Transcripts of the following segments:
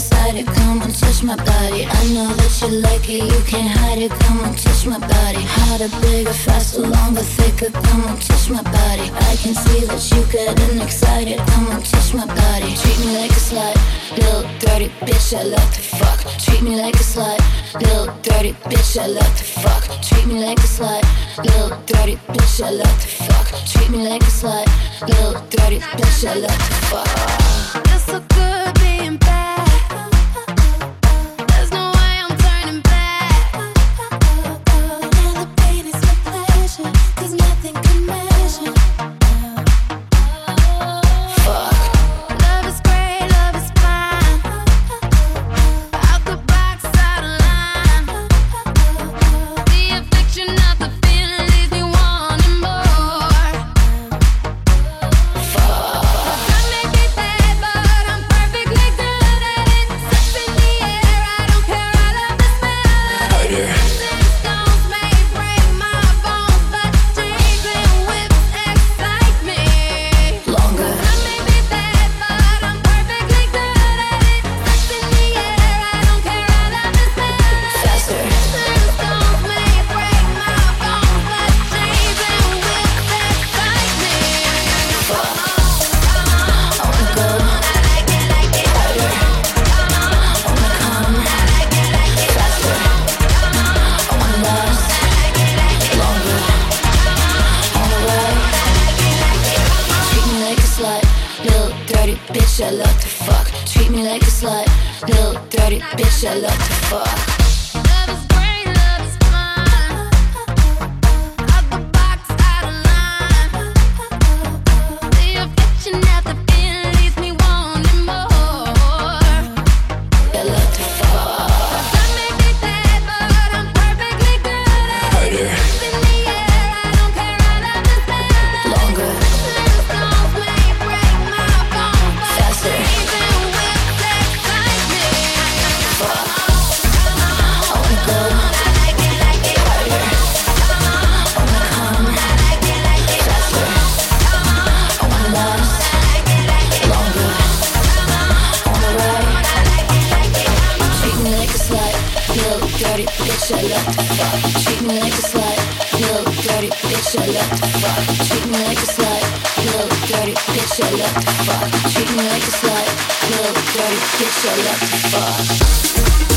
inside it. Come and touch my body. I know that you like it. You can't hide it. Come and touch my body. Harder, bigger, faster, longer, thicker. Come and touch my body. I can see that you getting excited. Come and touch my body. Treat me like a slut, little dirty bitch. I love to fuck. Treat me like a slut, little dirty bitch. I love to fuck. Treat me like a slut, little dirty bitch. I love to fuck. Treat me like a slut, little dirty bitch. I love to fuck. So good. Body, ten.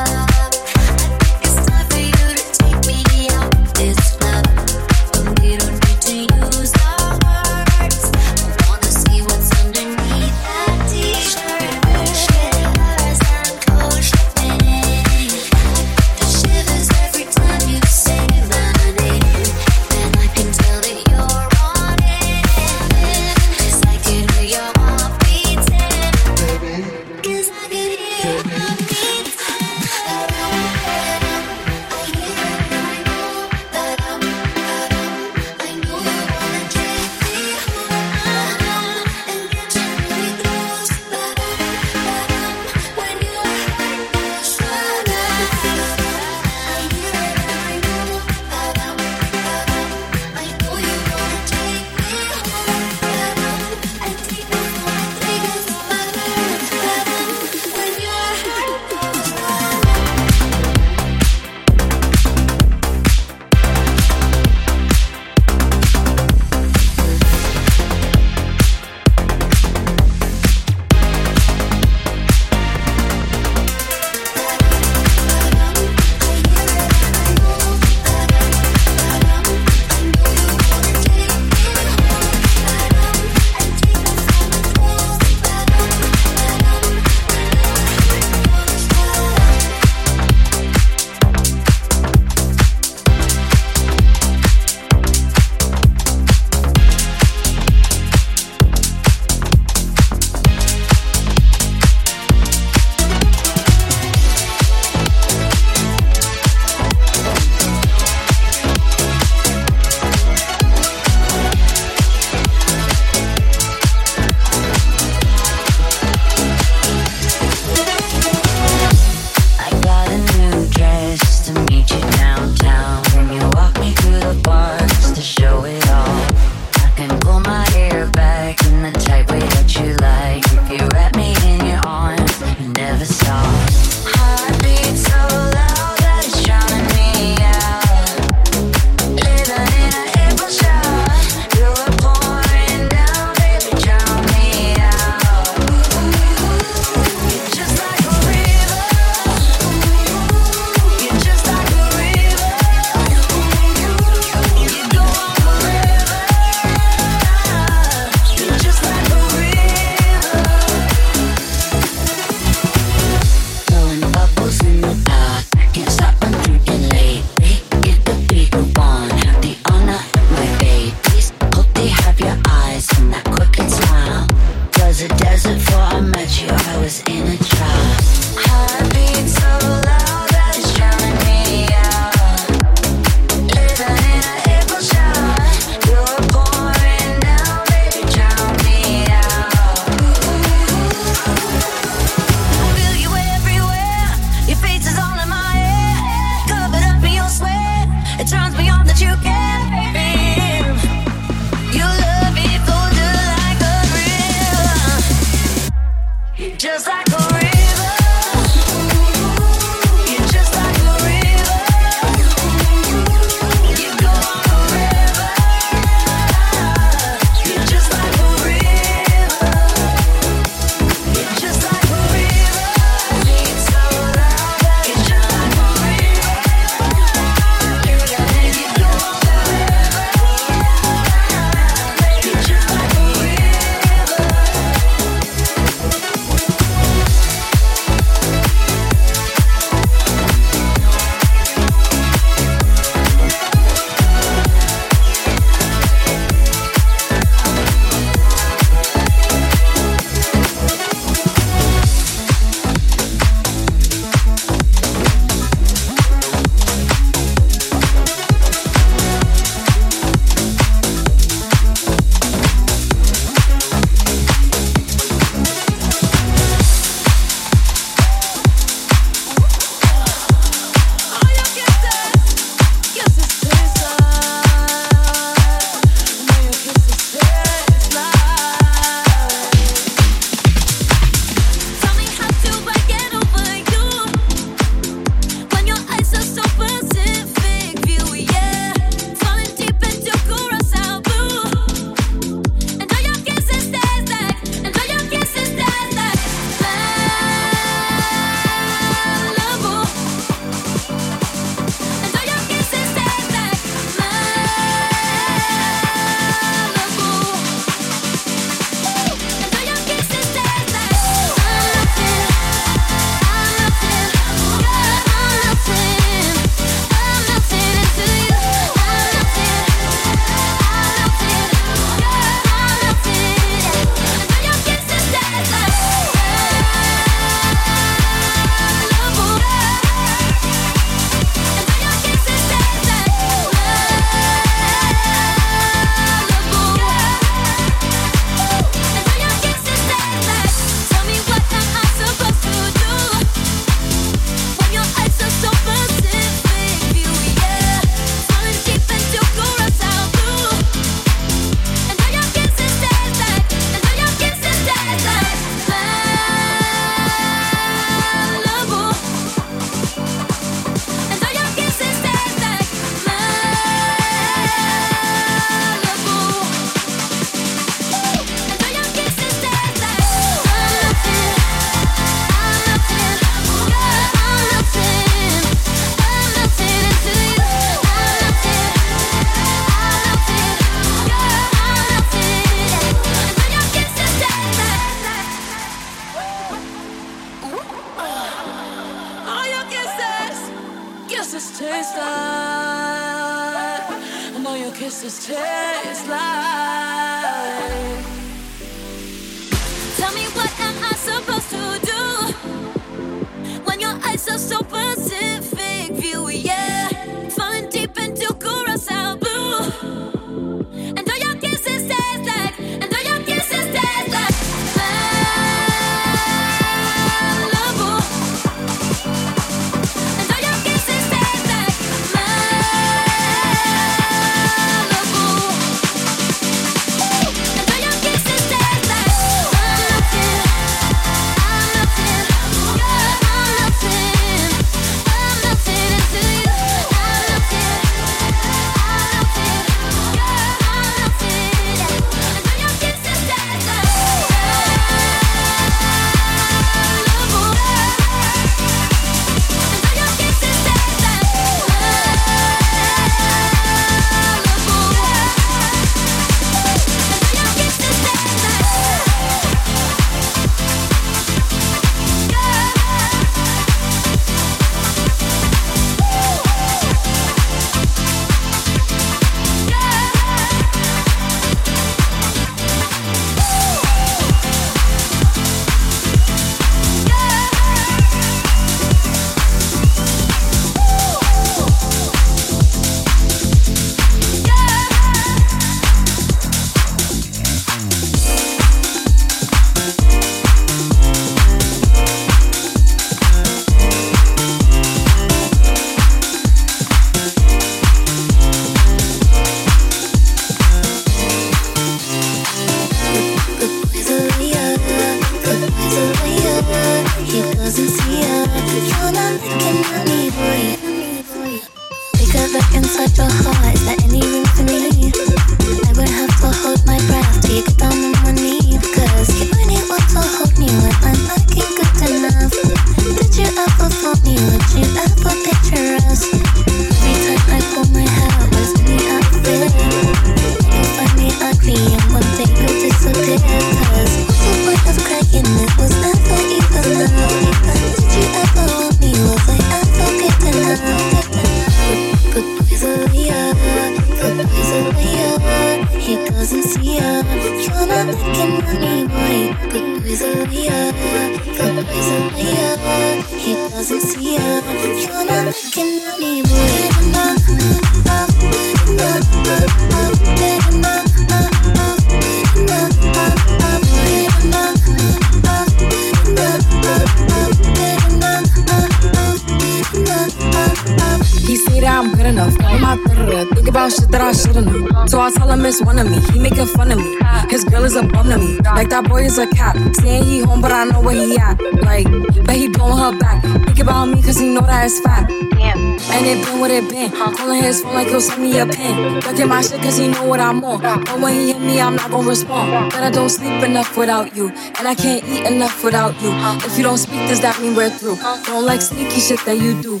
don't sleep enough without you, and I can't eat enough without you. If you don't speak, does that mean we're through? Don't like sneaky shit that you do.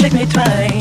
Trick me twice.